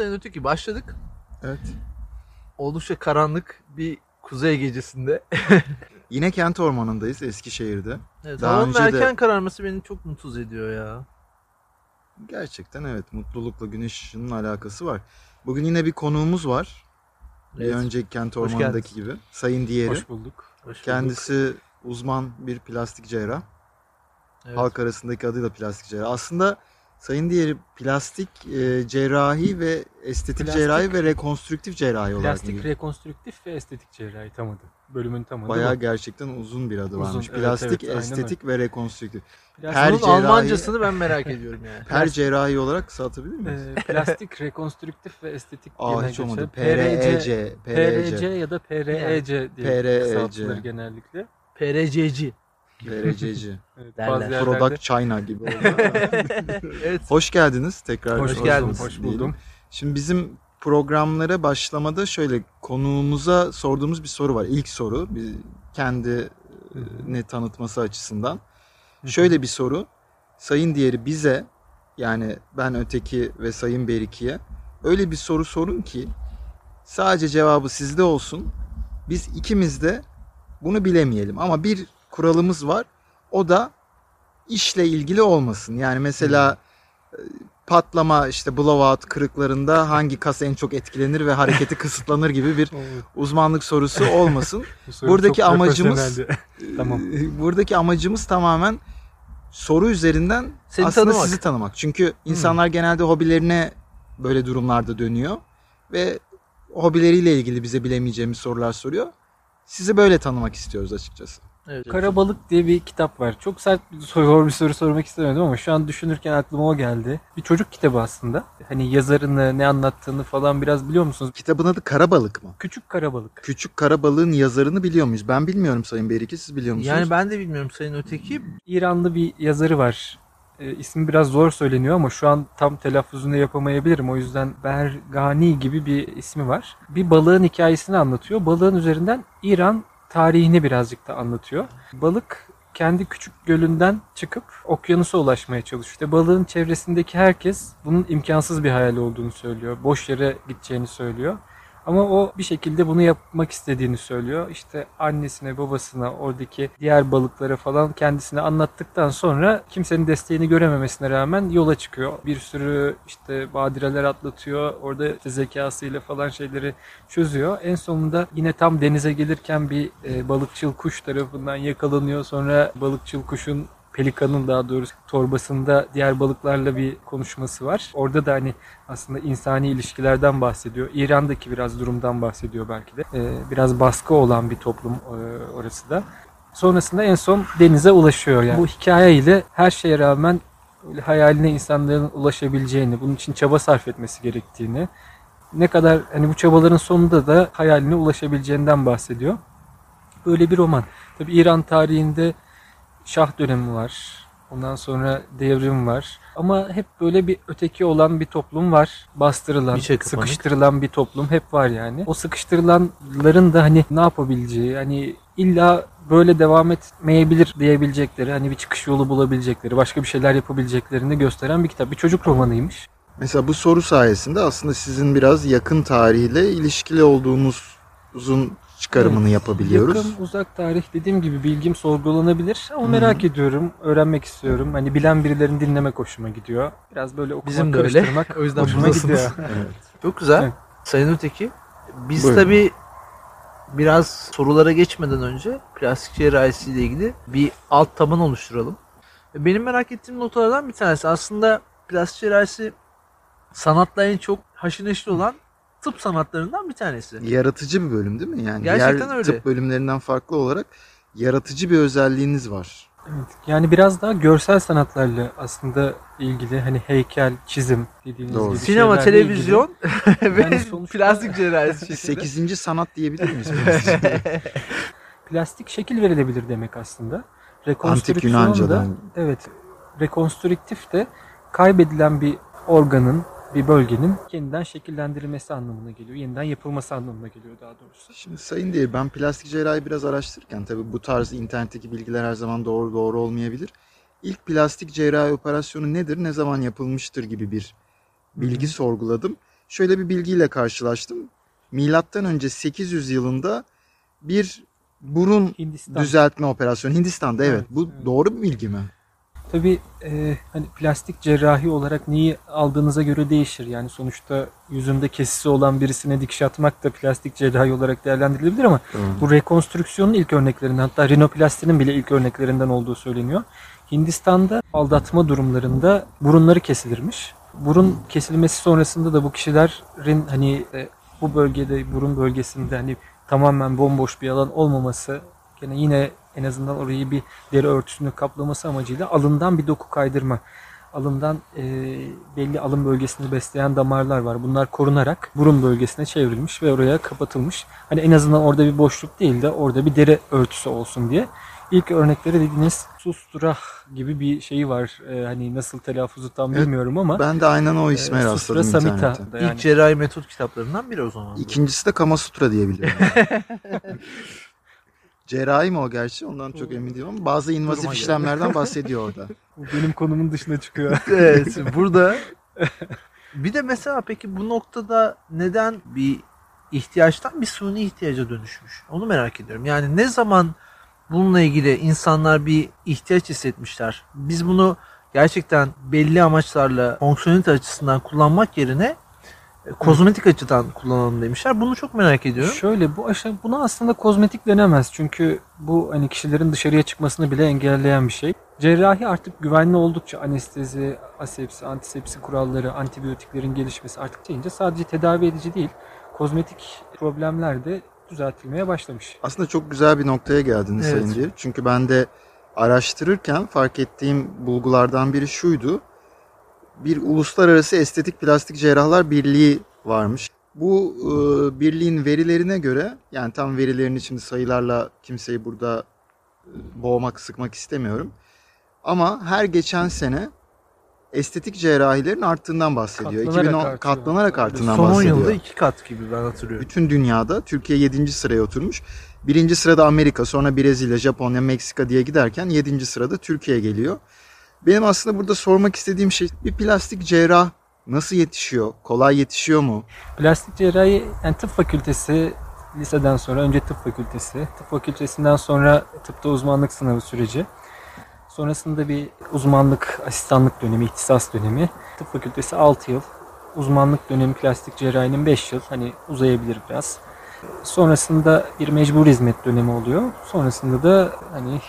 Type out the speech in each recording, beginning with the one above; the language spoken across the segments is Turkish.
Sayın Öteki başladık. Evet. Oldukça karanlık bir kuzey gecesinde. Yine kent ormanındayız Eskişehir'de. Evet, Daha havanın önce de- erken kararması beni çok mutsuz ediyor ya. Gerçekten evet mutlulukla güneş ışığının alakası var. Bugün yine bir konuğumuz var. Bir Evet. önceki kent ormanındaki gibi. Sayın Diğeri. Hoş bulduk. Hoş bulduk. Kendisi uzman bir plastik cerrah. Evet. Halk arasındaki adıyla plastik cerrah. Aslında Sayın Diğeri plastik e, cerrahi ve estetik Plastik- cerrahi ve rekonstrüktif cerrahi olarak Plastik biliyor. rekonstrüktif ve estetik cerrahi tam adı. Bölümün tam adı Bayağı bu. gerçekten uzun bir adı Uzun, varmış. evet, Plastik, evet, aynen estetik ve rekonstrüktif. Her cerrahi- Almancasını ben merak ediyorum yani. Her cerrahi olarak kısaltabilir miyiz? e, plastik rekonstrüktif ve estetik Aa hiç olmadı. PREC. PRC PRC. ya da PREC diye kısaltılır genellikle. PRC'ci. PRC'ci. Evet, Derler. Product China gibi oldu. evet. Hoş geldiniz tekrar. Hoş, Hoş buldum, geldiniz Hoş diyelim. buldum. Şimdi bizim programlara başlamada şöyle konuğumuza sorduğumuz bir soru var. İlk soru bir kendini tanıtması açısından. Şöyle bir soru. Sayın Diğeri bize yani ben öteki ve Sayın Beriki'ye öyle bir soru sorun ki sadece cevabı sizde olsun. Biz ikimiz de bunu bilemeyelim. Ama bir kuralımız var. O da işle ilgili olmasın. Yani mesela e, patlama işte blowout kırıklarında hangi kas en çok etkilenir ve hareketi kısıtlanır gibi bir uzmanlık sorusu olmasın. soru Buradaki amacımız-. Tamam. Ee, Buradaki amacımız tamamen soru üzerinden Seni aslında tanımak. sizi tanımak. Çünkü insanlar genelde hobilerine böyle durumlarda dönüyor ve hobileriyle ilgili bize bilemeyeceğimiz sorular soruyor. Sizi böyle tanımak istiyoruz açıkçası. Evet. Karabalık diye bir kitap var. Çok sert bir soru, bir soru sormak istemedim ama şu an düşünürken aklıma o geldi. Bir çocuk kitabı aslında. Hani yazarını, ne anlattığını falan biraz biliyor musunuz? Kitabın adı Karabalık mı? Küçük Karabalık. Küçük Karabalık'ın yazarını biliyor muyuz? Ben bilmiyorum Sayın Beriki siz biliyor musunuz? Yani ben de bilmiyorum Sayın Öteki. İranlı bir yazarı var. E, ismi biraz zor söyleniyor ama şu an tam telaffuzunu yapamayabilirim. O yüzden Bergani gibi bir ismi var. Bir balığın hikayesini anlatıyor. Balığın üzerinden İran tarihini birazcık da anlatıyor. Balık kendi küçük gölünden çıkıp okyanusa ulaşmaya çalışıyor. İşte balığın çevresindeki herkes bunun imkansız bir hayal olduğunu söylüyor. Boş yere gideceğini söylüyor. Ama o bir şekilde bunu yapmak istediğini söylüyor. İşte annesine, babasına, oradaki diğer balıklara falan kendisine anlattıktan sonra kimsenin desteğini görememesine rağmen yola çıkıyor. Bir sürü işte badireler atlatıyor. Orada işte zekasıyla falan şeyleri çözüyor. En sonunda yine tam denize gelirken bir e, balıkçıl kuş tarafından yakalanıyor. Sonra balıkçıl kuşun pelikanın daha doğrusu torbasında diğer balıklarla bir konuşması var. Orada da hani aslında insani ilişkilerden bahsediyor. İran'daki biraz durumdan bahsediyor belki de. Ee, biraz baskı olan bir toplum e, orası da. Sonrasında en son denize ulaşıyor yani. Bu hikaye ile her şeye rağmen hayaline insanların ulaşabileceğini, bunun için çaba sarf etmesi gerektiğini, ne kadar hani bu çabaların sonunda da hayaline ulaşabileceğinden bahsediyor. Böyle bir roman. Tabii İran tarihinde Şah dönemi var. Ondan sonra devrim var. Ama hep böyle bir öteki olan bir toplum var. Bastırılan, Bir şey sıkıştırılan bir toplum hep var yani. O sıkıştırılanların da hani ne yapabileceği, hani illa böyle devam etmeyebilir diyebilecekleri, hani bir çıkış yolu bulabilecekleri, başka bir şeyler yapabileceklerini gösteren bir kitap. Bir çocuk romanıymış. Mesela bu soru sayesinde aslında sizin biraz yakın tarihle ilişkili olduğunuzun çıkarımını Evet, yapabiliyoruz. Yakın uzak tarih dediğim gibi bilgim sorgulanabilir ama hı. merak ediyorum, öğrenmek istiyorum. Hani bilen birilerini dinlemek hoşuma gidiyor. Biraz böyle okumak, Bizim de öyle. karıştırmak O yüzden hoşuma buradasınız. gidiyor. Evet. Çok güzel. Evet. Sayın Öteki. Biz Buyurun. tabii biraz sorulara geçmeden önce plastik cerrahisiyle ilgili bir alt taban oluşturalım. Benim merak ettiğim noktalardan bir tanesi aslında plastik cerrahisi sanatla en çok haşır neşir olan tıp sanatlarından bir tanesi. Yaratıcı bir bölüm değil mi? Yani Gerçekten diğer öyle. tıp bölümlerinden farklı olarak yaratıcı bir özelliğiniz var. Evet. Yani biraz daha görsel sanatlarla aslında ilgili hani heykel, çizim dediğiniz Doğru. gibi Sinema, televizyon ve Yani sonuçta- plastik cerrahisi şeklinde. Sekizinci sanat diyebilir miyiz? plastik şekil verilebilir demek aslında. Antik Rekonstrüksiyon da Yunanca'dan. evet rekonstrüktif de kaybedilen bir organın bir bölgenin yeniden şekillendirilmesi anlamına geliyor. Yeniden yapılması anlamına geliyor daha doğrusu. Şimdi sayın değil ben plastik cerrahi biraz araştırırken tabii bu tarz internetteki bilgiler her zaman doğru doğru olmayabilir. İlk plastik cerrahi operasyonu nedir, ne zaman yapılmıştır gibi bir bilgi Hı hı. sorguladım. şöyle bir bilgiyle karşılaştım. Milattan önce 800 yılında bir burun Hindistan. düzeltme operasyonu Hindistan'da evet. Evet, Bu evet. doğru bir bilgi mi? Tabii e, hani plastik cerrahi olarak neyi aldığınıza göre değişir. Yani sonuçta yüzünde kesisi olan birisine dikiş atmak da plastik cerrahi olarak değerlendirilebilir ama bu rekonstrüksiyonun ilk örneklerinden hatta rinoplastinin bile ilk örneklerinden olduğu söyleniyor. Hindistan'da aldatma durumlarında burunları kesilirmiş. Burun kesilmesi sonrasında da bu kişilerin hani e, bu bölgede burun bölgesinde hani tamamen bomboş bir alan olmaması gene yine en azından orayı bir deri örtüsünü kaplaması amacıyla alından bir doku kaydırma. Alından e, belli alın bölgesini besleyen damarlar var. Bunlar korunarak burun bölgesine çevrilmiş ve oraya kapatılmış. Hani en azından orada bir boşluk değil de orada bir deri örtüsü olsun diye. İlk örnekleri dediğiniz susturah gibi bir şeyi var. E, hani nasıl telaffuzu tam Evet, bilmiyorum ama Ben de aynen o e, isme Sustra rastladım Samhita internette. da İlk yani. cerrahi metot kitaplarından biri o zaman. İkincisi de Kama Sutra diye biliyorum. Cerrahi mi o gerçi ondan çok emin değilim ama bazı invazif Duruma işlemlerden bahsediyor orada. Benim konumun dışına çıkıyor. evet burada bir de mesela peki bu noktada neden bir ihtiyaçtan bir suni ihtiyaca dönüşmüş? Onu merak ediyorum. Yani ne zaman bununla ilgili insanlar bir ihtiyaç hissetmişler? Biz bunu gerçekten belli amaçlarla fonksiyonelite açısından kullanmak yerine kozmetik açıdan kullanalım demişler. Bunu çok merak ediyorum. Şöyle bu aşağı buna aslında kozmetik denemez. Çünkü bu hani kişilerin dışarıya çıkmasını bile engelleyen bir şey. Cerrahi artık güvenli oldukça anestezi, asepsi, antisepsi kuralları, antibiyotiklerin gelişmesi artık deyince sadece tedavi edici değil, kozmetik problemler de düzeltilmeye başlamış. Aslında çok güzel bir noktaya geldiniz Evet. Sayın Ciğer. Çünkü ben de araştırırken fark ettiğim bulgulardan biri şuydu. Bir uluslararası estetik plastik cerrahlar birliği varmış. Bu e, birliğin verilerine göre yani tam verilerini şimdi sayılarla kimseyi burada e, boğmak sıkmak istemiyorum. Ama her geçen sene estetik cerrahilerin arttığından bahsediyor. Katlanarak 2010 artıyor. katlanarak arttığından Son 10 bahsediyor. yılda iki kat gibi ben hatırlıyorum. Bütün dünyada Türkiye 7. sıraya oturmuş. Birinci sırada Amerika, sonra Brezilya, Japonya, Meksika diye giderken 7. sırada Türkiye geliyor. Benim aslında burada sormak istediğim şey bir plastik cerrah nasıl yetişiyor? Kolay yetişiyor mu? Plastik cerrahi yani tıp fakültesi liseden sonra önce tıp fakültesi, tıp fakültesinden sonra tıpta uzmanlık sınavı süreci. Sonrasında bir uzmanlık asistanlık dönemi, ihtisas dönemi. Tıp fakültesi 6 yıl. Uzmanlık dönemi plastik cerrahinin 5 yıl. Hani uzayabilir biraz. Sonrasında bir mecbur hizmet dönemi oluyor. Sonrasında da hani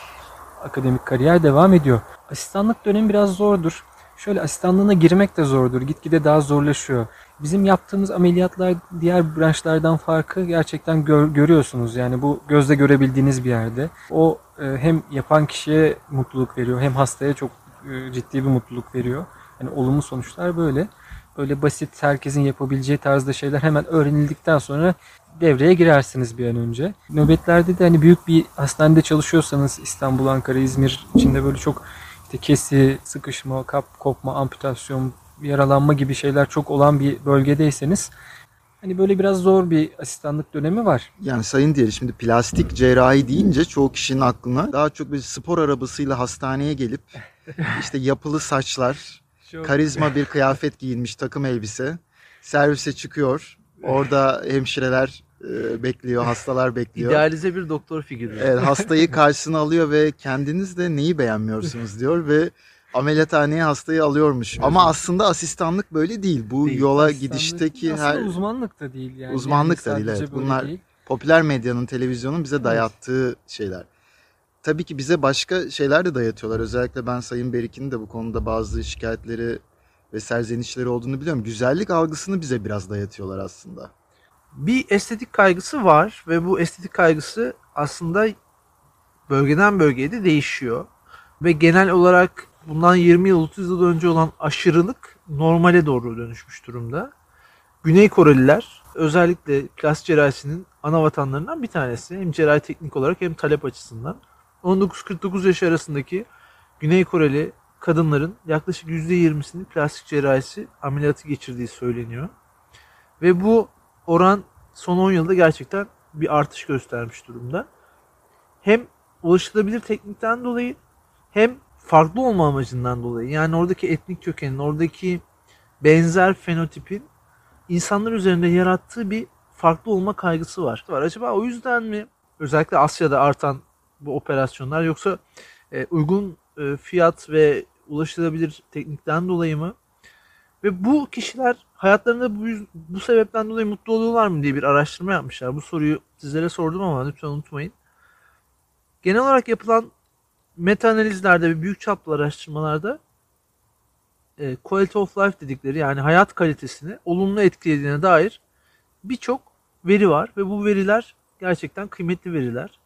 akademik kariyer devam ediyor. Asistanlık dönemi biraz zordur. Şöyle asistanlığına girmek de zordur. Gitgide daha zorlaşıyor. Bizim yaptığımız ameliyatlar diğer branşlardan farkı gerçekten gör- görüyorsunuz. Yani bu gözle görebildiğiniz bir yerde. O e, hem yapan kişiye mutluluk veriyor hem hastaya çok e, ciddi bir mutluluk veriyor. Yani olumlu sonuçlar böyle. Böyle basit herkesin yapabileceği tarzda şeyler hemen öğrenildikten sonra devreye girersiniz bir an önce. Nöbetlerde de hani büyük bir hastanede çalışıyorsanız İstanbul, Ankara, İzmir içinde böyle çok işte kesi, sıkışma, kap kopma, amputasyon, yaralanma gibi şeyler çok olan bir bölgedeyseniz hani böyle biraz zor bir asistanlık dönemi var. Yani sayın diğeri şimdi plastik cerrahi deyince çoğu kişinin aklına daha çok bir spor arabasıyla hastaneye gelip işte yapılı saçlar, karizma bir kıyafet giyinmiş takım elbise, servise çıkıyor. Orada hemşireler e, bekliyor, hastalar bekliyor. İdealize bir doktor figürü. Evet, hastayı karşısına alıyor ve kendiniz de neyi beğenmiyorsunuz diyor ve ameliyathaneye hastayı alıyormuş. Ama aslında asistanlık böyle değil. Bu Değil. yola Asistanlık gidişteki aslında her uzmanlık da değil yani. Uzmanlık Yani da değil, evet. Bunlar- değil. popüler medyanın, televizyonun bize dayattığı şeyler. Tabii ki bize başka şeyler de dayatıyorlar. Özellikle ben Sayın Berik'in de bu konuda bazı şikayetleri ve serzenişleri olduğunu biliyorum. Güzellik algısını bize biraz dayatıyorlar aslında. bir estetik kaygısı var ve bu estetik kaygısı aslında bölgeden bölgeye de değişiyor. Ve genel olarak bundan 20 yıl 30 yıl önce olan aşırılık normale doğru dönüşmüş durumda. Güney Koreliler özellikle plastik cerrahisinin ana vatanlarından bir tanesi. Hem cerrahi teknik olarak hem talep açısından. 19-49 yaş arasındaki Güney Koreli kadınların yaklaşık %20'sinin plastik cerrahisi ameliyatı geçirdiği söyleniyor. Ve bu oran son 10 yılda gerçekten bir artış göstermiş durumda. Hem ulaşılabilir teknikten dolayı hem farklı olma amacından dolayı. Yani oradaki etnik kökenin, oradaki benzer fenotipin insanlar üzerinde yarattığı bir farklı olma kaygısı var. var. Acaba o yüzden mi özellikle Asya'da artan bu operasyonlar yoksa e, uygun e, fiyat ve ulaşılabilir teknikten dolayı mı? Ve bu kişiler hayatlarında bu, bu sebepten dolayı mutlu oluyorlar mı diye bir araştırma yapmışlar. Bu soruyu sizlere sordum ama lütfen unutmayın. Genel olarak yapılan meta analizlerde ve büyük çaplı araştırmalarda e, quality of life dedikleri yani hayat kalitesini olumlu etkilediğine dair birçok veri var ve bu veriler gerçekten kıymetli veriler.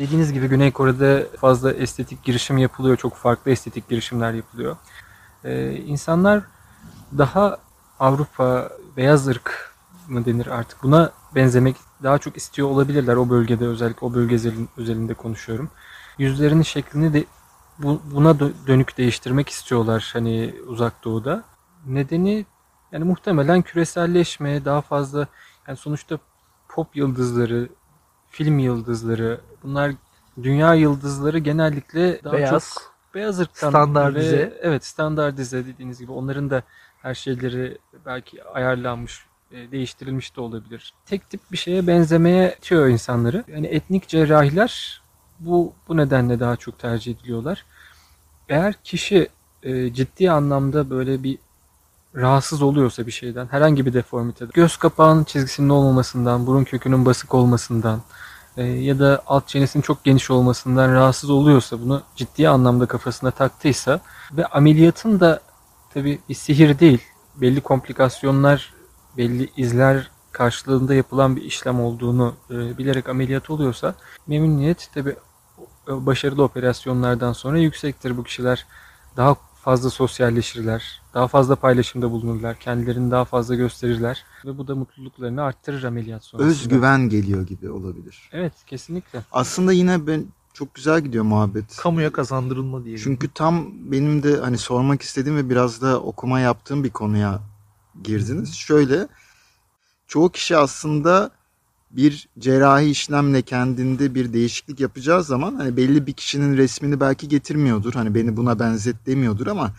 Dediğiniz gibi Güney Kore'de fazla estetik girişim yapılıyor. Çok farklı estetik girişimler yapılıyor. Ee, insanlar daha Avrupa beyaz ırk mı denir artık buna benzemek daha çok istiyor olabilirler o bölgede özellikle o bölge özelin- özelinde konuşuyorum. Yüzlerinin şeklini de bu- buna dö- dönük değiştirmek istiyorlar hani uzak doğuda. Nedeni yani muhtemelen küreselleşme daha fazla yani sonuçta pop yıldızları, film yıldızları bunlar dünya yıldızları genellikle daha Beyaz, çok beyaz ırktan standartize. ve evet standartize dediğiniz gibi onların da her şeyleri belki ayarlanmış, e, değiştirilmiş de olabilir. Tek tip bir şeye benzemeye itiyor insanları. Yani etnik cerrahiler bu bu nedenle daha çok tercih ediliyorlar. Eğer kişi e, ciddi anlamda böyle bir rahatsız oluyorsa bir şeyden, herhangi bir deformiteden, göz kapağının çizgisinin olmamasından, burun kökünün basık olmasından e, ya da alt çenesinin çok geniş olmasından rahatsız oluyorsa, bunu ciddi anlamda kafasına taktıysa ve ameliyatın da tabi bir sihir değil, belli komplikasyonlar, belli izler karşılığında yapılan bir işlem olduğunu e, bilerek ameliyat oluyorsa memnuniyet tabi başarılı operasyonlardan sonra yüksektir. Bu kişiler daha fazla sosyalleşirler, daha fazla paylaşımda bulunurlar, kendilerini daha fazla gösterirler ve bu da mutluluklarını arttırır ameliyat sonrasında. Özgüven geliyor gibi olabilir. Evet, kesinlikle. Aslında yine ben çok güzel gidiyor muhabbet. Kamuya kazandırılma diyelim. Çünkü tam benim de hani sormak istediğim ve biraz da okuma yaptığım bir konuya girdiniz. Şöyle çoğu kişi aslında bir cerrahi işlemle kendinde bir değişiklik yapacağı zaman hani belli bir kişinin resmini belki getirmiyordur. Hani beni buna benzet demiyordur ama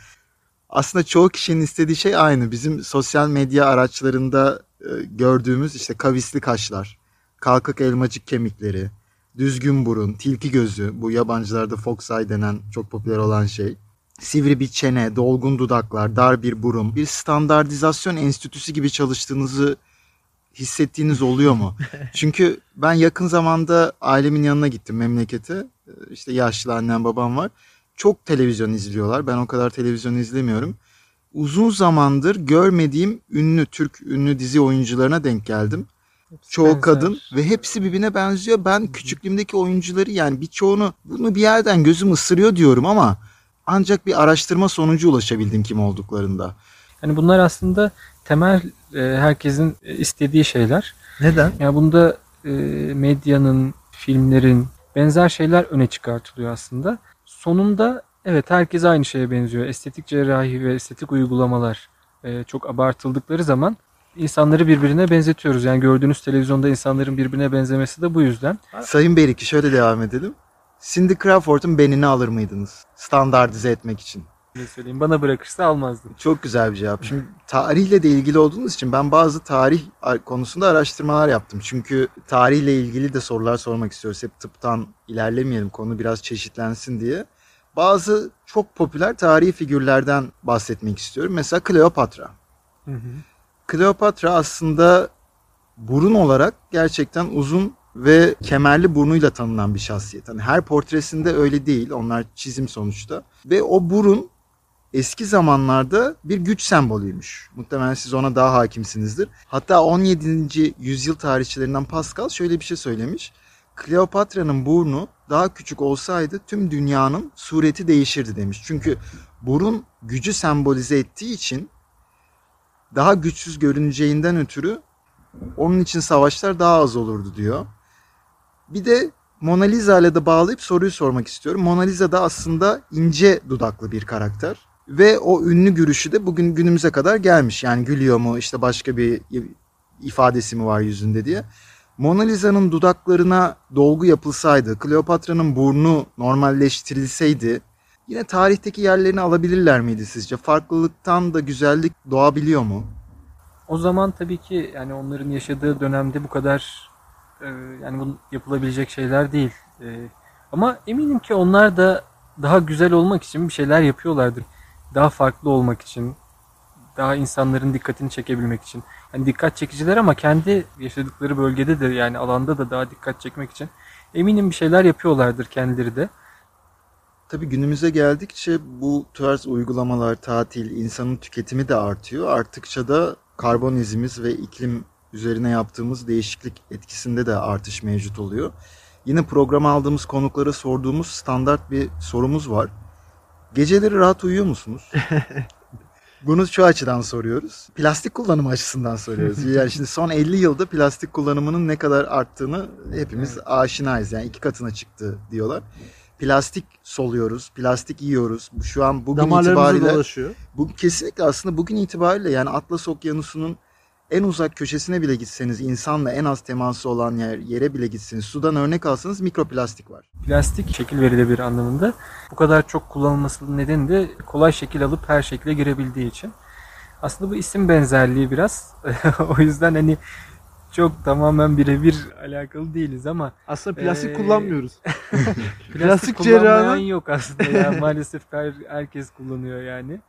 aslında çoğu kişinin istediği şey aynı. Bizim sosyal medya araçlarında e, gördüğümüz işte kavisli kaşlar, kalkık elmacık kemikleri, düzgün burun, tilki gözü, bu yabancılarda fox eye denen çok popüler olan şey. Sivri bir çene, dolgun dudaklar, dar bir burun. Bir standartizasyon enstitüsü gibi çalıştığınızı hissettiğiniz oluyor mu? Çünkü ben yakın zamanda ailemin yanına gittim memlekete. Ee, İşte yaşlı annem babam var. Çok televizyon izliyorlar. Ben o kadar televizyon izlemiyorum. Uzun zamandır görmediğim ünlü Türk ünlü dizi oyuncularına denk geldim. Çoğu Benzer. kadın ve hepsi birbirine benziyor. Ben küçüklüğümdeki oyuncuları yani birçoğunu bunu bir yerden gözüm ısırıyor diyorum ama ancak bir araştırma sonucu ulaşabildim kim olduklarında. Yani bunlar aslında temel e, herkesin e, istediği şeyler. Neden? Yani bunda e, medyanın, filmlerin benzer şeyler öne çıkartılıyor aslında. Sonunda evet herkes aynı şeye benziyor. Estetik cerrahi ve estetik uygulamalar e, çok abartıldıkları zaman insanları birbirine benzetiyoruz. Yani gördüğünüz televizyonda insanların birbirine benzemesi de bu yüzden. Sayın Beriki şöyle devam edelim. Cindy Crawford'un benini alır mıydınız? Standartize etmek için. Ne söyleyeyim bana bırakırsa almazdım. Çok güzel bir cevap. Şimdi tarihle de ilgili olduğunuz için ben bazı tarih konusunda araştırmalar yaptım. Çünkü tarihle ilgili de sorular sormak istiyoruz. Hep tıptan ilerlemeyelim konu biraz çeşitlensin diye. Bazı çok popüler tarihi figürlerden bahsetmek istiyorum. Mesela Kleopatra. Hı hı. Kleopatra aslında burun olarak gerçekten uzun ve kemerli burnuyla tanınan bir şahsiyet. Hani her portresinde öyle değil. Onlar çizim sonuçta. Ve o burun eski zamanlarda bir güç sembolüymüş. Muhtemelen siz ona daha hakimsinizdir. Hatta 17. yüzyıl tarihçilerinden Pascal şöyle bir şey söylemiş. Kleopatra'nın burnu daha küçük olsaydı tüm dünyanın sureti değişirdi demiş. Çünkü burun gücü sembolize ettiği için daha güçsüz görüneceğinden ötürü onun için savaşlar daha az olurdu diyor. Bir de Mona Lisa ile de bağlayıp soruyu sormak istiyorum. Mona Lisa da aslında ince dudaklı bir karakter. Ve o ünlü gülüşü de bugün günümüze kadar gelmiş. Yani gülüyor mu işte başka bir ifadesi mi var yüzünde diye. Mona Lisa'nın dudaklarına dolgu yapılsaydı, Kleopatra'nın burnu normalleştirilseydi yine tarihteki yerlerini alabilirler miydi sizce? Farklılıktan da güzellik doğabiliyor mu? o zaman tabii ki yani onların yaşadığı dönemde bu kadar e, yani bu yapılabilecek şeyler değil. E, ama eminim ki onlar da daha güzel olmak için bir şeyler yapıyorlardır. Daha farklı olmak için, daha insanların dikkatini çekebilmek için. Yani dikkat çekiciler ama kendi yaşadıkları bölgede de yani alanda da daha dikkat çekmek için eminim bir şeyler yapıyorlardır kendileri de. Tabii günümüze geldikçe bu tarz uygulamalar, tatil, insanın tüketimi de artıyor. Arttıkça da karbon izimiz ve iklim üzerine yaptığımız değişiklik etkisinde de artış mevcut oluyor. Yine programa aldığımız konuklara sorduğumuz standart bir sorumuz var. Geceleri rahat uyuyor musunuz? Bunu şu açıdan soruyoruz. Plastik kullanımı açısından soruyoruz. Yani şimdi son 50 yılda plastik kullanımının ne kadar arttığını hepimiz Evet. aşinayız. Yani iki katına çıktı diyorlar. Plastik soluyoruz, plastik yiyoruz. Şu an bugün itibariyle dolaşıyor. bu kesinlikle aslında bugün itibariyle yani Atlas Okyanusu'nun en uzak köşesine bile gitseniz insanla en az teması olan yer, yere bile gitseniz sudan örnek alsanız mikroplastik var. Plastik şekil verilebilir anlamında. Bu kadar çok kullanılmasının nedeni de kolay şekil alıp her şekle girebildiği için. Aslında bu isim benzerliği biraz. o yüzden hani çok tamamen birebir alakalı değiliz ama Aslında plastik Ee, kullanmıyoruz. plastik, Plastik cerrahının- yok aslında ya maalesef her, herkes kullanıyor yani.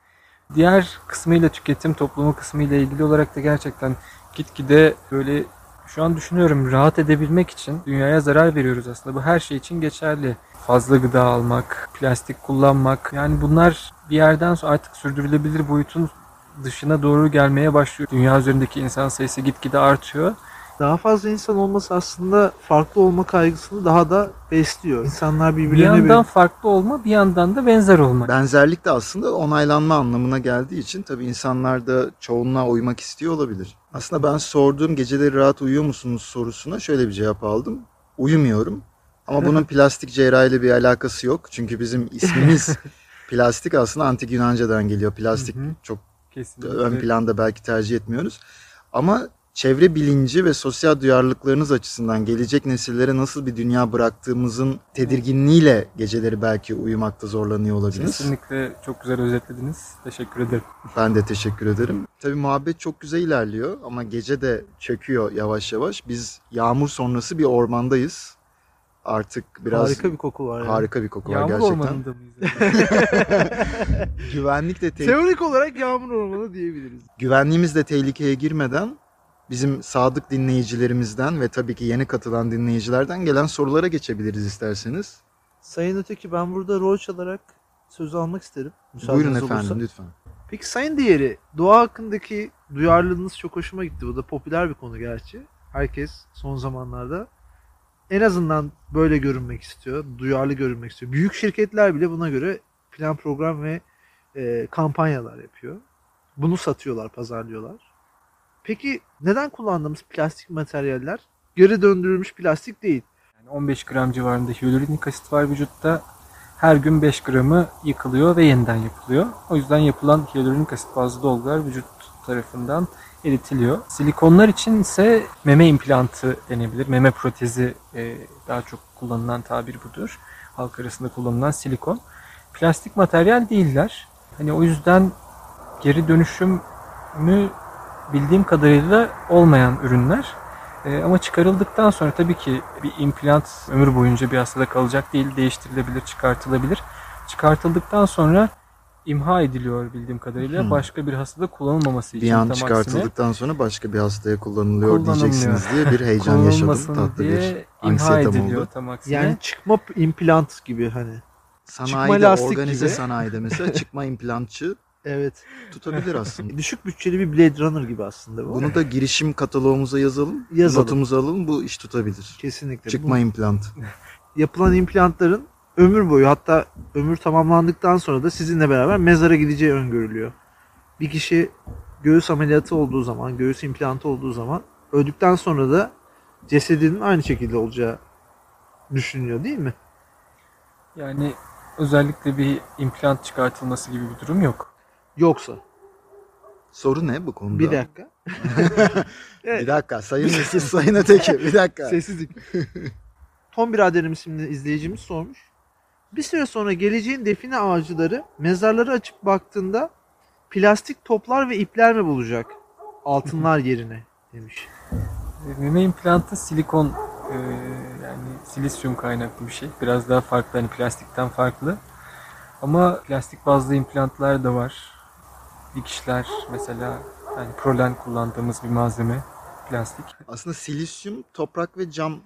Diğer kısmıyla tüketim toplumu kısmıyla ilgili olarak da gerçekten gitgide böyle şu an düşünüyorum rahat edebilmek için dünyaya zarar veriyoruz aslında. Bu her şey için geçerli. Fazla gıda almak, plastik kullanmak yani bunlar bir yerden sonra artık sürdürülebilir boyutun dışına doğru gelmeye başlıyor. Dünya üzerindeki insan sayısı gitgide artıyor. Daha fazla insan olması aslında farklı olma kaygısını daha da besliyor. İnsanlar Bir birbirlerine yandan farklı olma, bir yandan da benzer olmak. Benzerlik de aslında onaylanma anlamına geldiği için tabii insanlar da çoğunluğa uymak istiyor olabilir. Aslında ben sorduğum geceleri rahat uyuyor musunuz sorusuna şöyle bir cevap aldım. Uyumuyorum. Ama bunun plastik cerrahiyle bir alakası yok. Çünkü bizim ismimiz plastik aslında antik Yunanca'dan geliyor. Plastik Hı hı. çok Kesinlikle. ön planda belki tercih etmiyoruz. Ama çevre bilinci ve sosyal duyarlılıklarınız açısından gelecek nesillere nasıl bir dünya bıraktığımızın tedirginliğiyle geceleri belki uyumakta zorlanıyor olabilirsiniz. Kesinlikle çok güzel özetlediniz. Teşekkür ederim. Ben de teşekkür ederim. Tabii muhabbet çok güzel ilerliyor ama gece de çöküyor yavaş yavaş. Biz yağmur sonrası bir ormandayız. Artık biraz harika bir koku var. Yani. harika bir koku var Yağmur gerçekten. ormanında mıyız? Güvenlik de te- Teorik olarak yağmur ormanı diyebiliriz. güvenliğimiz de tehlikeye girmeden bizim sadık dinleyicilerimizden ve tabii ki yeni katılan dinleyicilerden gelen sorulara geçebiliriz isterseniz. Sayın Öteki ben burada rol çalarak söz almak isterim. Müsaadeniz Buyurun efendim olursa. lütfen. Peki Sayın Diğeri, doğa hakkındaki duyarlılığınız çok hoşuma gitti. Bu da popüler bir konu gerçi. Herkes son zamanlarda en azından böyle görünmek istiyor, duyarlı görünmek istiyor. Büyük şirketler bile buna göre plan program ve e, kampanyalar yapıyor. Bunu satıyorlar, pazarlıyorlar. Peki neden kullandığımız plastik materyaller geri döndürülmüş plastik değil? Yani 15 gram civarında hyaluronik asit var vücutta. Her gün 5 gramı yıkılıyor ve yeniden yapılıyor. O yüzden yapılan hyaluronik asit bazlı dolgular vücut tarafından eritiliyor. Silikonlar için ise meme implantı denebilir. Meme protezi e, daha çok kullanılan tabir budur. Halk arasında kullanılan silikon. Plastik materyal değiller. Hani o yüzden geri dönüşümü bildiğim kadarıyla olmayan ürünler. Ee, ama çıkarıldıktan sonra tabii ki bir implant ömür boyunca bir hastada kalacak değil, değiştirilebilir, çıkartılabilir. Çıkartıldıktan sonra imha ediliyor bildiğim kadarıyla. Hmm. Başka bir hastada kullanılmaması için Bir an tam çıkartıldıktan sonra başka bir hastaya kullanılıyor diyeceksiniz diye bir heyecan aksine yaşadım. kullanılmasın Tatlı diye bir imha ediliyor oldu. tam aksine. Yani çıkma implant gibi hani. Sanayide, lastik organize gibi. sanayide mesela çıkma implantçı Evet. tutabilir aslında. Düşük bütçeli bir Blade Runner gibi aslında bu. Bunu da girişim kataloğumuza yazalım. Yazalım. Notumuzu alalım. Bu iş tutabilir. Kesinlikle. Çıkma implant. yapılan implantların ömür boyu hatta ömür tamamlandıktan sonra da sizinle beraber mezara gideceği öngörülüyor. Bir kişi göğüs ameliyatı olduğu zaman, göğüs implantı olduğu zaman öldükten sonra da cesedinin aynı şekilde olacağı düşünülüyor değil mi? Yani özellikle bir implant çıkartılması gibi bir durum yok. Yoksa. Soru ne bu konuda? Bir dakika. Bir dakika. Sayın Mesut Sayın Öteki. Bir dakika. Sessizlik. Tom biraderim isimli izleyicimiz sormuş. Bir süre sonra geleceğin define ağacıları mezarları açıp baktığında plastik toplar ve ipler mi bulacak? altınlar yerine demiş. Meme implantı silikon e, yani silisyum kaynaklı bir şey. Biraz daha farklı hani plastikten farklı. Ama plastik bazlı implantlar da var. Dikişler mesela yani prolen kullandığımız bir malzeme plastik. Aslında silisyum, toprak ve cam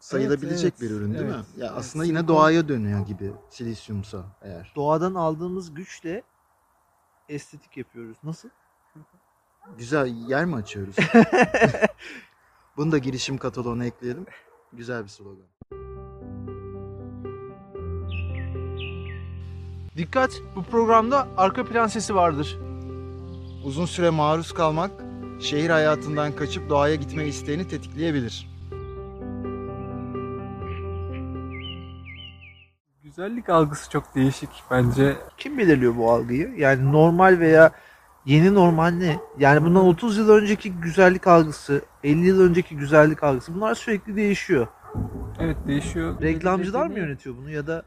sayılabilecek evet, bir ürün değil evet. mi? Ya Evet, aslında yine doğaya dönüyor gibi silisyumsa eğer. Doğadan aldığımız güçle estetik yapıyoruz. Nasıl? Güzel yer mi açıyoruz? Bunu da girişim kataloğuna ekleyelim. Güzel bir slogan. Dikkat! Bu programda arka plan sesi vardır. Uzun süre maruz kalmak şehir hayatından kaçıp doğaya gitme isteğini tetikleyebilir. Güzellik algısı çok değişik bence. Kim belirliyor bu algıyı? Yani normal veya yeni normal ne? Yani bundan 30 yıl önceki güzellik algısı, 50 yıl önceki güzellik algısı bunlar sürekli değişiyor. Evet değişiyor. Reklamcılar mı yönetiyor bunu ya da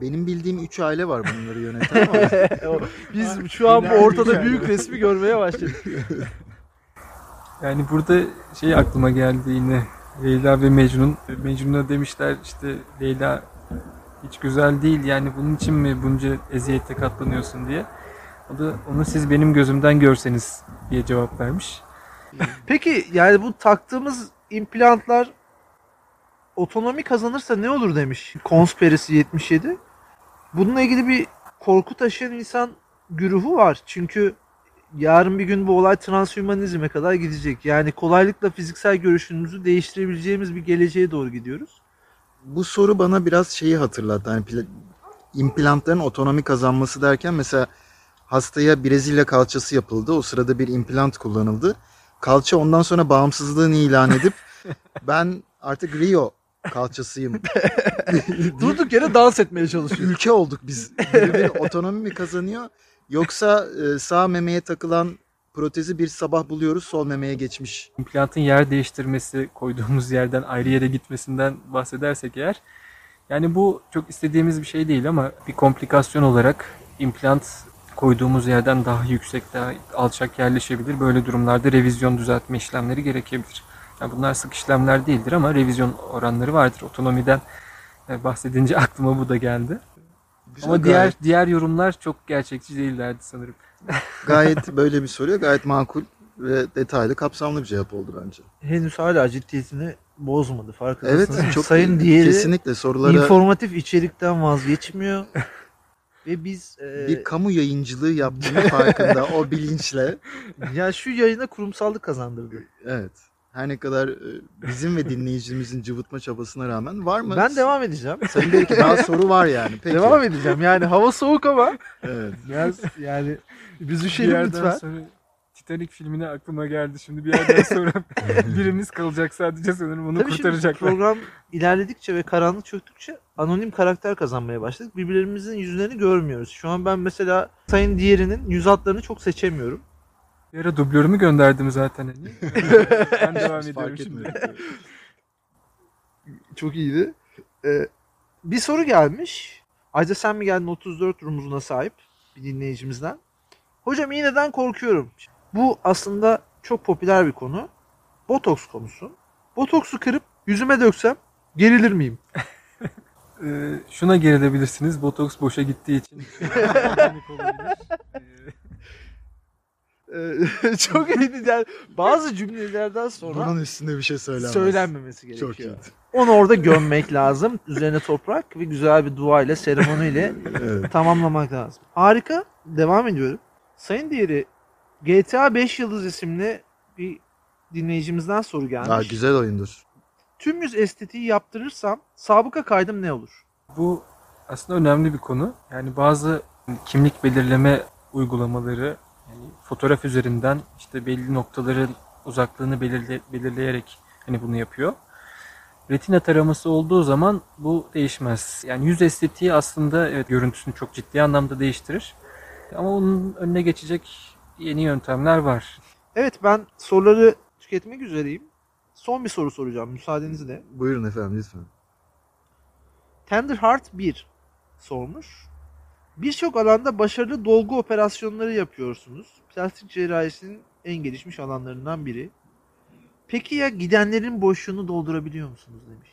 Benim bildiğim üç aile var bunları yöneten ama biz şu an bu ortada büyük resmi görmeye başladık. Yani burada şey aklıma geldi yine Leyla ve Mecnun. Mecnun'a demişler işte Leyla hiç güzel değil yani bunun için mi bunca eziyete katlanıyorsun diye. O da onu siz benim gözümden görseniz diye cevap vermiş. Peki yani bu taktığımız implantlar otonomi kazanırsa ne olur demiş Konspiresi 77. Bununla ilgili bir korku taşıyan insan güruhu var. Çünkü yarın bir gün bu olay transhümanizme kadar gidecek. Yani kolaylıkla fiziksel görüşümüzü değiştirebileceğimiz bir geleceğe doğru gidiyoruz. bu soru bana biraz şeyi hatırlattı. Hani pla- implantların otonomi kazanması derken mesela hastaya Brezilya kalçası yapıldı. O sırada bir implant kullanıldı. Kalça ondan sonra bağımsızlığını ilan edip ben artık Rio kalçasıyım. Durduk yere dans etmeye çalışıyor. Ülke olduk biz. Böyle bir otonomi mi kazanıyor? Yoksa e, sağ memeye takılan protezi bir sabah buluyoruz sol memeye geçmiş. İmplantın yer değiştirmesi, koyduğumuz yerden ayrı yere gitmesinden bahsedersek eğer yani bu çok istediğimiz bir şey değil ama bir komplikasyon olarak implant koyduğumuz yerden daha yüksek, daha alçak yerleşebilir. Böyle durumlarda revizyon düzeltme işlemleri gerekebilir. Yani bunlar sık işlemler değildir ama revizyon oranları vardır. Otonomiden e, bahsedince aklıma bu da geldi. Güzel, ama gayet- diğer diğer yorumlar çok gerçekçi değillerdi sanırım. Gayet böyle bir soruyor. Gayet makul ve detaylı, kapsamlı bir cevap oldu bence. Henüz hala ciddiyetini bozmadı farkındasınız. Evet, çok Sayın diğeri kesinlikle sorulara informatif içerikten vazgeçmiyor. Ve biz e, bir kamu yayıncılığı yaptığını farkında o bilinçle. ya şu yayına kurumsallık kazandırdı. Evet. Her ne kadar e, bizim ve dinleyicimizin cıvıtma çabasına rağmen var mı? Ben devam edeceğim. Sayın belki daha soru var yani. Peki. Devam edeceğim. Yani hava soğuk ama Evet. biraz yani biz yerden lütfen. sonra Titanic filmine aklıma geldi. Şimdi bir yerden sonra birimiz kalacak sadece sanırım onu Tabii şimdi kurtaracaklar. program ilerledikçe ve karanlık çöktükçe anonim karakter kazanmaya başladık. Birbirlerimizin yüzlerini görmüyoruz. Şu an ben mesela Sayın diğerinin yüz hatlarını çok seçemiyorum. Bir ara dublörümü gönderdim zaten. Hani. ben devam ediyorum şimdi. Çok iyiydi. Ee, bir soru gelmiş. Ayda sen mi geldin 34 rumuzuna sahip bir dinleyicimizden. Hocam iğneden korkuyorum. Bu aslında çok popüler bir konu. Botoks konusu. Botoksu kırıp yüzüme döksem gerilir miyim? Ee, şuna gerilebilirsiniz. Botoks boşa gittiği için. Ee, çok iyiydi. Yani bazı cümlelerden sonra Bunun üstünde bir şey söylenmez. söylenmemesi gerekiyor. Çok iyi. Onu orada gömmek lazım. Üzerine toprak ve güzel bir dua ile seremoniyle Evet. tamamlamak lazım. Harika. Devam ediyorum. Sayın Diğeri GTA 5 Yıldız isimli bir dinleyicimizden soru gelmiş. Aa, güzel oyundur. Tüm yüz estetiği yaptırırsam sabıka kaydım ne olur? Bu aslında önemli bir konu. Yani bazı kimlik belirleme uygulamaları fotoğraf üzerinden işte belli noktaların uzaklığını belirle, belirleyerek hani bunu yapıyor. Retina taraması olduğu zaman bu değişmez. Yani yüz estetiği aslında evet görüntüsünü çok ciddi anlamda değiştirir. Ama onun önüne geçecek yeni yöntemler var. Evet ben soruları tüketmek üzereyim. Son bir soru soracağım müsaadenizle. Buyurun efendim lütfen. Tender Heart 1 sormuş. Birçok alanda başarılı dolgu operasyonları yapıyorsunuz. Plastik cerrahisinin en gelişmiş alanlarından biri. Peki ya gidenlerin boşluğunu doldurabiliyor musunuz demiş.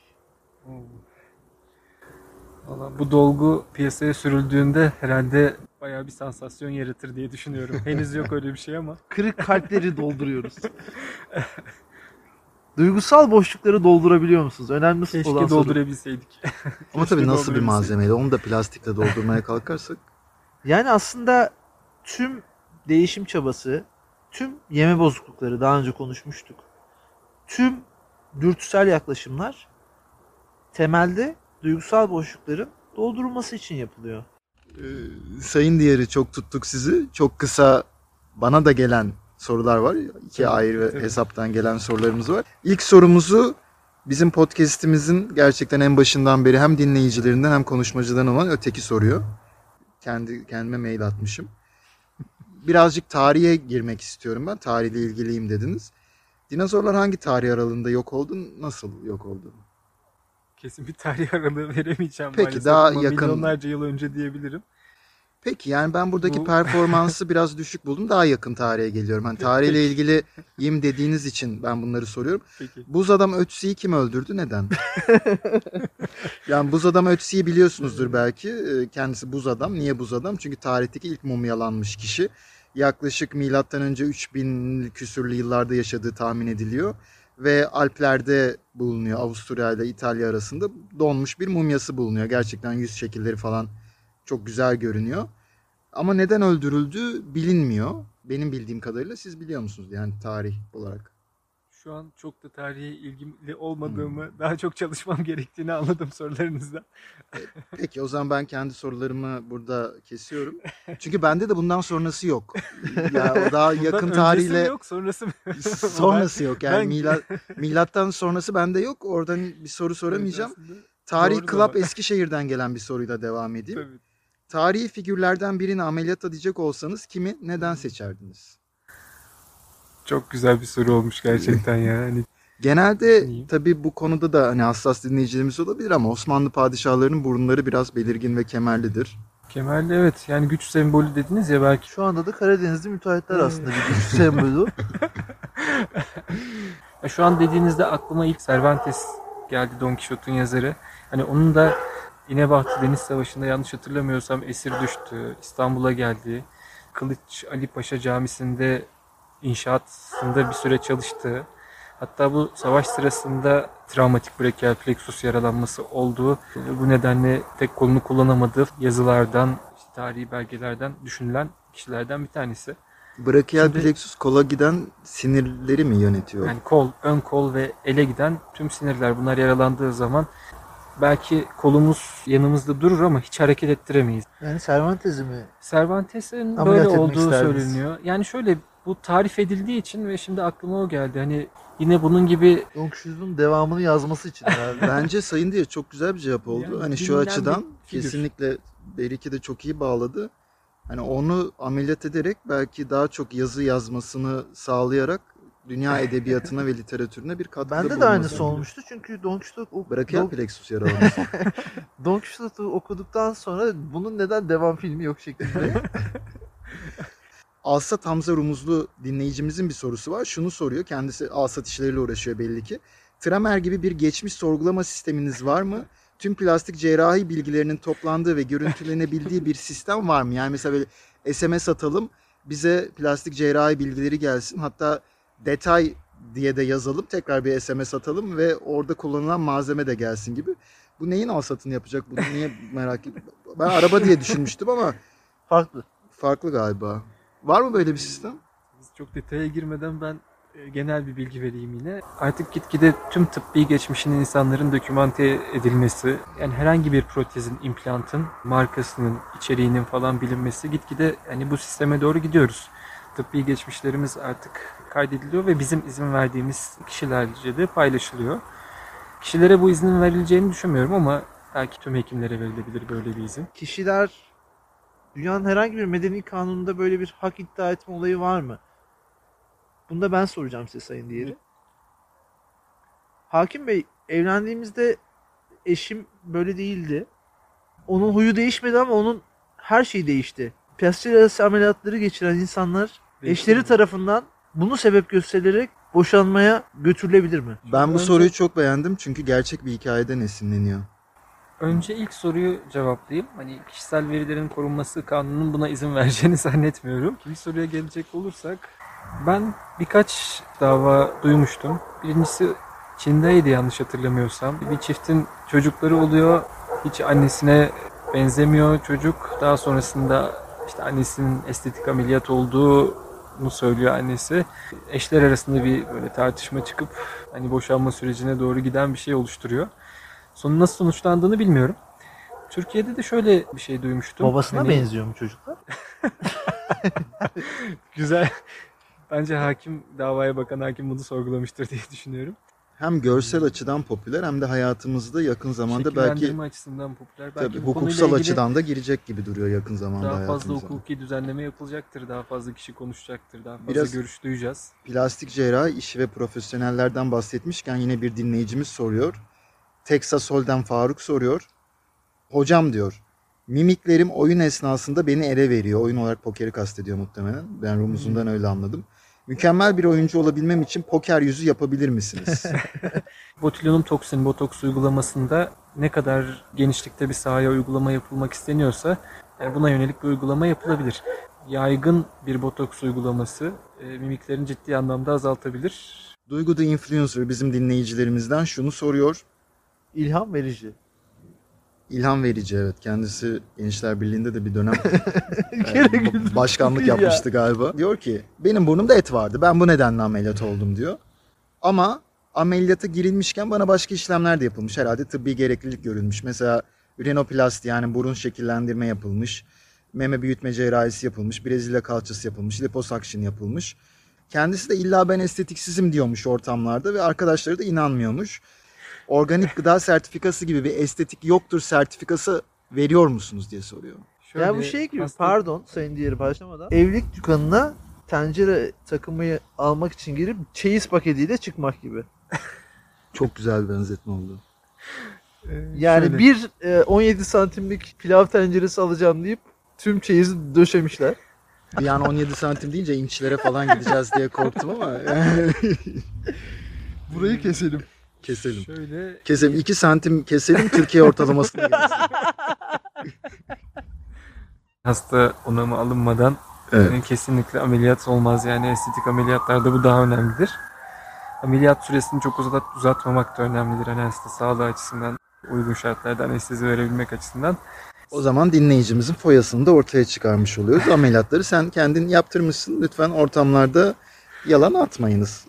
Valla bu dolgu piyasaya sürüldüğünde herhalde bayağı bir sansasyon yaratır diye düşünüyorum. Henüz yok öyle bir şey ama. Kırık kalpleri dolduruyoruz. Duygusal boşlukları doldurabiliyor musunuz? Önemli Keşke olan soru. doldurabilseydik. Ama tabii nasıl bir malzemeyle onu da plastikle doldurmaya kalkarsak Yani aslında tüm değişim çabası, tüm yeme bozuklukları daha önce konuşmuştuk. Tüm dürtüsel yaklaşımlar temelde duygusal boşlukların doldurulması için yapılıyor. Ee, sayın diğeri çok tuttuk sizi. Çok kısa bana da gelen sorular var. İki Tabii, ayrı tabii. hesaptan gelen sorularımız var. İlk sorumuzu bizim podcast'imizin gerçekten en başından beri hem dinleyicilerinden hem konuşmacıdan olan öteki soruyor. Kendi kendime mail atmışım. Birazcık tarihe girmek istiyorum ben. Tarihle ilgiliyim dediniz. Dinozorlar hangi tarih aralığında yok oldu? Nasıl yok oldu? Kesin bir tarih aralığı veremeyeceğim Peki, maalesef daha ama yakın- milyonlarca yıl önce diyebilirim. Peki yani ben buradaki Bu- performansı biraz düşük buldum. Daha yakın tarihe geliyorum. Hani tarihle ilgiliyim dediğiniz için ben bunları soruyorum. Peki. Buz adam Ötzi'yi kim öldürdü? Neden? yani buz adam Ötzi'yi biliyorsunuzdur belki. Ee, Kendisi buz adam. Niye buz adam? Çünkü tarihteki ilk mumyalanmış kişi. Yaklaşık milattan önce 3000 küsürlü yıllarda yaşadığı tahmin ediliyor. Ve Alplerde bulunuyor. Avusturya ile İtalya arasında donmuş bir mumyası bulunuyor. Gerçekten yüz şekilleri falan çok güzel görünüyor. Ama neden öldürüldü bilinmiyor. Benim bildiğim kadarıyla siz biliyor musunuz yani tarih olarak? Şu an çok da tarihe ilgili olmadığımı, Hmm. daha çok çalışmam gerektiğini anladım sorularınızdan. Peki o zaman ben kendi sorularımı burada kesiyorum. Çünkü bende de bundan sonrası yok. ya o daha Bundan yakın tarihle yok, sonrası mı? sonrası yok. Yani ben- milat, milattan sonrası bende yok. Oradan bir soru soramayacağım. Tarih doğru Club ama- Eskişehir'den gelen bir soruyla devam edeyim. Tabii. Tarihi figürlerden birini ameliyat edecek olsanız kimi neden seçerdiniz? Çok güzel bir soru olmuş gerçekten ya. Hani Genelde tabii bu konuda da hani hassas dinleyicilerimiz olabilir ama Osmanlı padişahlarının burunları biraz belirgin ve kemerlidir. kemerli evet yani güç sembolü dediniz ya belki. Şu anda da Karadenizli müteahhitler aslında bir güç sembolü. Şu an dediğinizde aklıma ilk Cervantes geldi Don Quixote'un yazarı. Hani onun da İnebahtı Deniz Savaşı'nda yanlış hatırlamıyorsam esir düştü. İstanbul'a geldi. Kılıç Ali Paşa Camisi'nde inşaatında bir süre çalıştı. Hatta bu savaş sırasında travmatik brachial plexus yaralanması olduğu bu nedenle tek kolunu kullanamadığı yazılardan, tarihi belgelerden düşünülen kişilerden bir tanesi. Brachial Şimdi- plexus kola giden sinirleri mi yönetiyor? Yani kol, ön kol ve ele giden tüm sinirler bunlar yaralandığı zaman belki kolumuz yanımızda durur ama hiç hareket ettiremeyiz. Yani Cervantes'i mi? Cervantes'in Ameliyat böyle olduğu isterdiniz. söyleniyor. Yani şöyle bu tarif edildiği için ve şimdi aklıma o geldi. Hani yine bunun gibi Don Quixote'un devamını yazması için herhalde. Bence Sayın diye çok güzel bir cevap oldu. Yani hani şu açıdan kesinlikle Beriki de çok iyi bağladı. Hani onu ameliyat ederek belki daha çok yazı yazmasını sağlayarak dünya edebiyatına ve literatürüne bir katkıda Bende de aynısı olmuştu çünkü Don Quixote, ok- Brachial Don, plexus yaralaması. Don Quixote'u okuduktan sonra bunun neden devam filmi yok şeklinde. Alsat Hamza Rumuzlu dinleyicimizin bir sorusu var. Şunu soruyor. Kendisi alsat işleriyle uğraşıyor belli ki. Tramer gibi bir geçmiş sorgulama sisteminiz var mı? Tüm plastik cerrahi bilgilerinin toplandığı ve görüntülenebildiği bir sistem var mı? Yani mesela böyle SMS atalım bize plastik cerrahi bilgileri gelsin. Hatta detay diye de yazalım. Tekrar bir SMS atalım ve orada kullanılan malzeme de gelsin gibi. Bu neyin alsatını yapacak? Bunu niye merak ettim. Ben araba diye düşünmüştüm ama Farklı. farklı galiba. Var mı böyle bir sistem? Biz çok detaya girmeden ben e, genel bir bilgi vereyim yine. Artık gitgide tüm tıbbi geçmişin insanların dokümante edilmesi, yani herhangi bir protezin, implantın, markasının, içeriğinin falan bilinmesi gitgide hani bu sisteme doğru gidiyoruz. Tıbbi geçmişlerimiz artık kaydediliyor ve bizim izin verdiğimiz kişilerce de paylaşılıyor. Kişilere bu iznin verileceğini düşünmüyorum ama belki tüm hekimlere verilebilir böyle bir izin. Kişiler dünyanın herhangi bir medeni kanununda böyle bir hak iddia etme olayı var mı? Bunu da ben soracağım size sayın diğeri. Hakim Bey evlendiğimizde eşim böyle değildi. Onun huyu değişmedi ama onun her şeyi değişti. Plastik arası ameliyatları geçiren insanlar eşleri tarafından bunu sebep gösterilerek boşanmaya götürülebilir mi? Ben bu Önce- soruyu çok beğendim çünkü gerçek bir hikayeden esinleniyor. Önce ilk soruyu cevaplayayım. Hani kişisel verilerin korunması kanunun buna izin vereceğini zannetmiyorum. İkinci soruya gelecek olursak ben birkaç dava duymuştum. Birincisi Çin'deydi yanlış hatırlamıyorsam. Bir çiftin çocukları oluyor. Hiç annesine benzemiyor çocuk. Daha sonrasında işte annesinin estetik ameliyat olduğunu söylüyor annesi. Eşler arasında bir böyle tartışma çıkıp hani boşanma sürecine doğru giden bir şey oluşturuyor. Sonu nasıl sonuçlandığını bilmiyorum. Türkiye'de de şöyle bir şey duymuştum. Babasına Hani- benziyor mu çocuklar? Güzel. Bence hakim davaya bakan hakim bunu sorgulamıştır diye düşünüyorum. Hem görsel açıdan popüler hem de hayatımızda yakın zamanda belki açısından popüler. Belki tabii hukuksal açıdan da girecek gibi duruyor yakın zamanda daha fazla hukuki düzenleme yapılacaktır. Daha fazla kişi konuşacaktır. Daha fazla Biraz- görüş duyacağız. Plastik cerrahi işi ve profesyonellerden bahsetmişken yine bir dinleyicimiz soruyor. Texas Hold'em Faruk soruyor. Hocam diyor, mimiklerim oyun esnasında beni ele veriyor. Oyun olarak pokeri kastediyor muhtemelen. Ben rumuzundan öyle anladım. Mükemmel bir oyuncu olabilmem için poker yüzü yapabilir misiniz? Botulinum toksin botoks uygulamasında ne kadar genişlikte bir sahaya uygulama yapılmak isteniyorsa yani buna yönelik bir uygulama yapılabilir. Yaygın bir botoks uygulaması e, mimiklerin ciddi anlamda azaltabilir. Duygu the Influencer bizim dinleyicilerimizden şunu soruyor. İlham verici. İlham verici evet. Kendisi Gençler Birliği'nde de bir dönem Gene e, başkanlık Ya. yapmıştı galiba. Diyor ki benim burnumda et vardı. Ben bu nedenle ameliyat oldum diyor. Ama ameliyata girilmişken bana başka işlemler de yapılmış. Herhalde tıbbi gereklilik görülmüş. Mesela rinoplasti yani burun şekillendirme yapılmış. Meme büyütme cerrahisi yapılmış. Brezilya kalçası yapılmış. Liposuction yapılmış. Kendisi de illa ben estetiksizim diyormuş ortamlarda ve arkadaşları da inanmıyormuş. Organik gıda sertifikası gibi bir estetik yoktur sertifikası veriyor musunuz diye soruyor. ya bu şey gibi hasta- pardon sayın diğeri başlamadan. Evlilik dükkanına tencere takımı almak için girip çeyiz paketiyle çıkmak gibi. Çok güzel bir benzetme oldu. e, Yani şöyle, bir e, 17 santimlik pilav tenceresi alacağım deyip tüm çeyizi döşemişler. Bir an 17 santim deyince inçlere falan gideceğiz diye korktum ama Burayı keselim. Keselim. şöyle Keselim. 2 santim keselim Türkiye ortalamasına gelsin. hasta onamı alınmadan Evet. kesinlikle ameliyat olmaz. Yani estetik ameliyatlarda bu daha önemlidir. Ameliyat süresini çok uzat, uzatmamak da önemlidir. Hani hasta sağlığı açısından, uygun şartlarda anestezi verebilmek açısından. O zaman dinleyicimizin foyasını da ortaya çıkarmış oluyoruz. Ameliyatları sen kendin yaptırmışsın. Lütfen ortamlarda yalan atmayınız.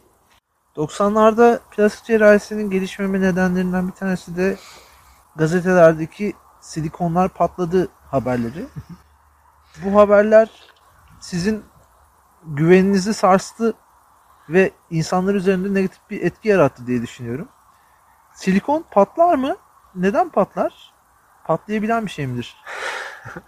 90'larda plastik cerrahisinin gelişmeme nedenlerinden bir tanesi de gazetelerdeki silikonlar patladı haberleri. Bu haberler sizin güveninizi sarstı ve insanlar üzerinde negatif bir etki yarattı diye düşünüyorum. Silikon patlar mı? Neden patlar? Patlayabilen bir şey midir?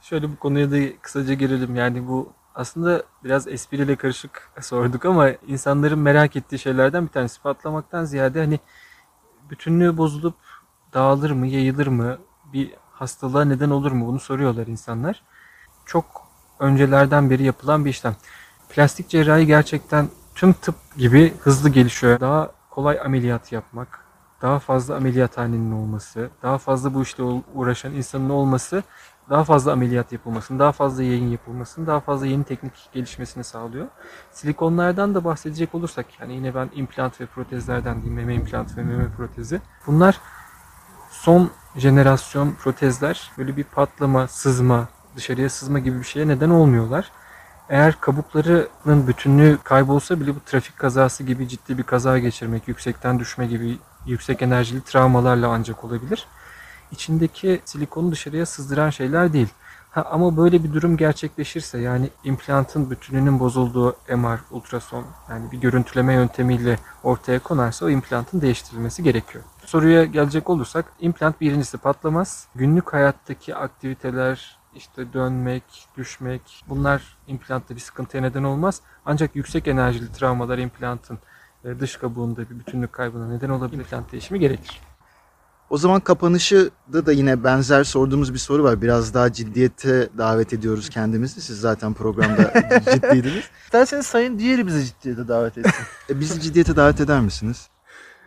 Şöyle bu konuya da kısaca girelim. Yani bu aslında biraz espriyle karışık sorduk ama insanların merak ettiği şeylerden bir tanesi patlamaktan ziyade hani bütünlüğü bozulup dağılır mı, yayılır mı, bir hastalığa neden olur mu bunu soruyorlar insanlar. Çok öncelerden beri yapılan bir işlem. Plastik cerrahi gerçekten tüm tıp gibi hızlı gelişiyor. Daha kolay ameliyat yapmak, daha fazla ameliyathanenin olması, daha fazla bu işle uğraşan insanın olması daha fazla ameliyat yapılmasını, daha fazla yayın yapılmasını, daha fazla yeni teknik gelişmesini sağlıyor. Silikonlardan da bahsedecek olursak, yani yine ben implant ve protezlerden diyeyim, meme implant ve meme protezi. Bunlar son jenerasyon protezler böyle bir patlama, sızma, dışarıya sızma gibi bir şeye neden olmuyorlar. Eğer kabuklarının bütünlüğü kaybolsa bile bu trafik kazası gibi ciddi bir kaza geçirmek, yüksekten düşme gibi yüksek enerjili travmalarla ancak olabilir içindeki silikonu dışarıya sızdıran şeyler değil. Ha, ama böyle bir durum gerçekleşirse yani implantın bütününün bozulduğu MR, ultrason yani bir görüntüleme yöntemiyle ortaya konarsa o implantın değiştirilmesi gerekiyor. Soruya gelecek olursak implant birincisi patlamaz. Günlük hayattaki aktiviteler işte dönmek, düşmek bunlar implantta bir sıkıntıya neden olmaz. Ancak yüksek enerjili travmalar implantın e, dış kabuğunda bir bütünlük kaybına neden olabilir. İmplant değişimi gerekir. O zaman kapanışı da da yine benzer sorduğumuz bir soru var. Biraz daha ciddiyete davet ediyoruz kendimizi. Siz zaten programda ciddiydiniz. İsterseniz sayın diğeri bize ciddiyete davet etsin. E, bizi ciddiyete davet eder misiniz?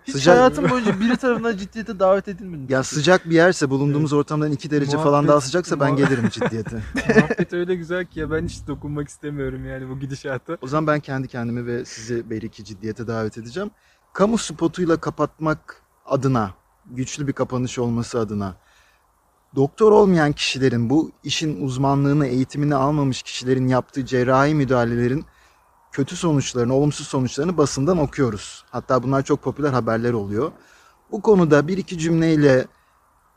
Hiç Sıcak- hayatım boyunca biri tarafından ciddiyete davet edilmedim. Ya sıcak bir yerse bulunduğumuz ortamdan 2 derece falan daha Muhabbet- sıcaksa ben gelirim ciddiyete. Muhabbet öyle güzel ki ya ben hiç dokunmak istemiyorum yani bu gidişata. O zaman ben kendi kendimi ve sizi belki ciddiyete davet edeceğim. Kamu spotuyla kapatmak adına, güçlü bir kapanış olması adına doktor olmayan kişilerin, bu işin uzmanlığını, eğitimini almamış kişilerin yaptığı cerrahi müdahalelerin kötü sonuçlarını, olumsuz sonuçlarını basından okuyoruz. Hatta bunlar çok popüler haberler oluyor. Bu konuda bir iki cümleyle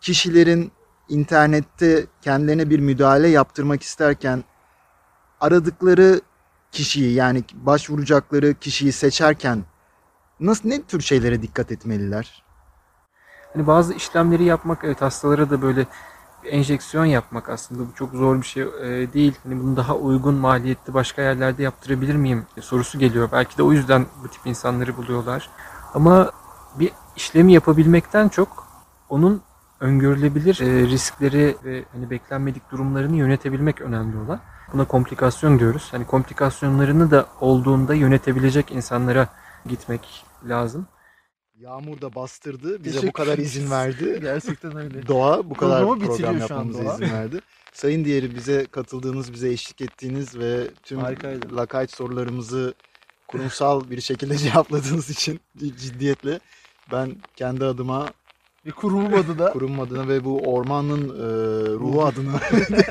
kişilerin internette kendilerine bir müdahale yaptırmak isterken aradıkları kişiyi yani başvuracakları kişiyi seçerken nasıl ne tür şeylere dikkat etmeliler? Hani bazı işlemleri yapmak evet hastalara da böyle enjeksiyon yapmak aslında bu çok zor bir şey e, değil. Hani bunu daha uygun maliyetli başka yerlerde yaptırabilir miyim E, sorusu geliyor. Belki de o yüzden bu tip insanları buluyorlar. Ama bir işlemi yapabilmekten çok onun öngörülebilir e, riskleri ve hani beklenmedik durumlarını yönetebilmek önemli olan. Buna komplikasyon diyoruz. Hani komplikasyonlarını da olduğunda yönetebilecek insanlara gitmek lazım. Yağmur da bastırdı. Bize bu kadar izin verdi. Gerçekten öyle. Doğa bu kadar Programı program yapmamıza izin verdi. Sayın Diğeri bize katıldığınız, bize eşlik ettiğiniz ve tüm Harikaydı. lakayt sorularımızı kurumsal bir şekilde cevapladığınız için ciddiyetle ben kendi adıma, Ve kurumum adı da kurum adına ve bu ormanın e, ruhu adına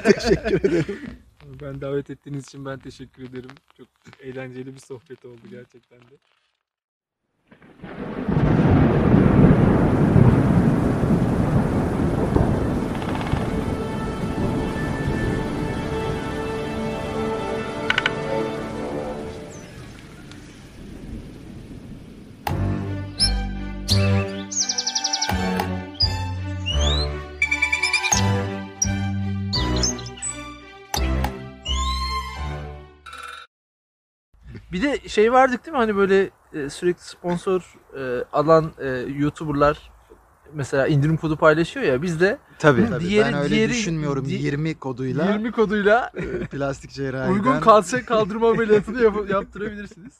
teşekkür ederim. Ben davet ettiğiniz için ben teşekkür ederim. Çok eğlenceli bir sohbet oldu gerçekten de. Bir de şey vardık değil mi hani böyle e, sürekli sponsor e, alan e, YouTuber'lar mesela indirim kodu paylaşıyor ya biz de Tabii, tabii. Diğeri- ben öyle diğeri- düşünmüyorum. di- 20 koduyla 20 koduyla e, plastik cerrahiden uygun kalça kaldırma ameliyatını yap- yaptırabilirsiniz.